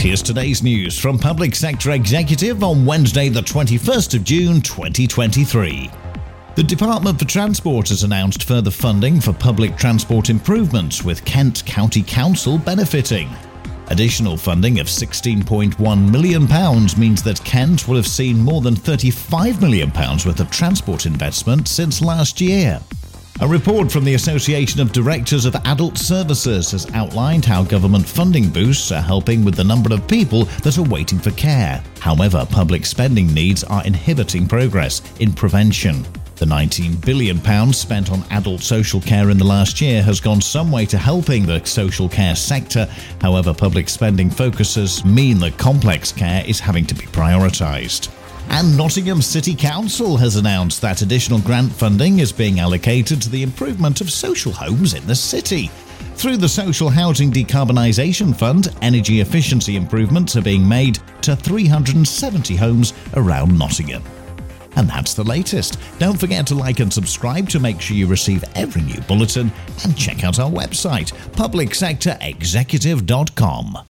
here's today's news from Public Sector Executive on Wednesday, the 21st of June 2023. The Department for Transport has announced further funding for public transport improvements, with Kent County Council benefiting. Additional funding of £16.1 million means that Kent will have seen more than £35 million worth of transport investment since last year. A report from the Association of Directors of Adult Services has outlined how government funding boosts are helping with the number of people that are waiting for care. However, public spending needs are inhibiting progress in prevention. The £19 billion spent on adult social care in the last year has gone some way to helping the social care sector. However, public spending focuses mean that complex care is having to be prioritised. And Nottingham City Council has announced that additional grant funding is being allocated to the improvement of social homes in the city. Through the Social Housing Decarbonisation Fund, energy efficiency improvements are being made to 370 homes around Nottingham. And that's the latest. Don't forget to like and subscribe to make sure you receive every new bulletin and check out our website, publicsectorexecutive.com.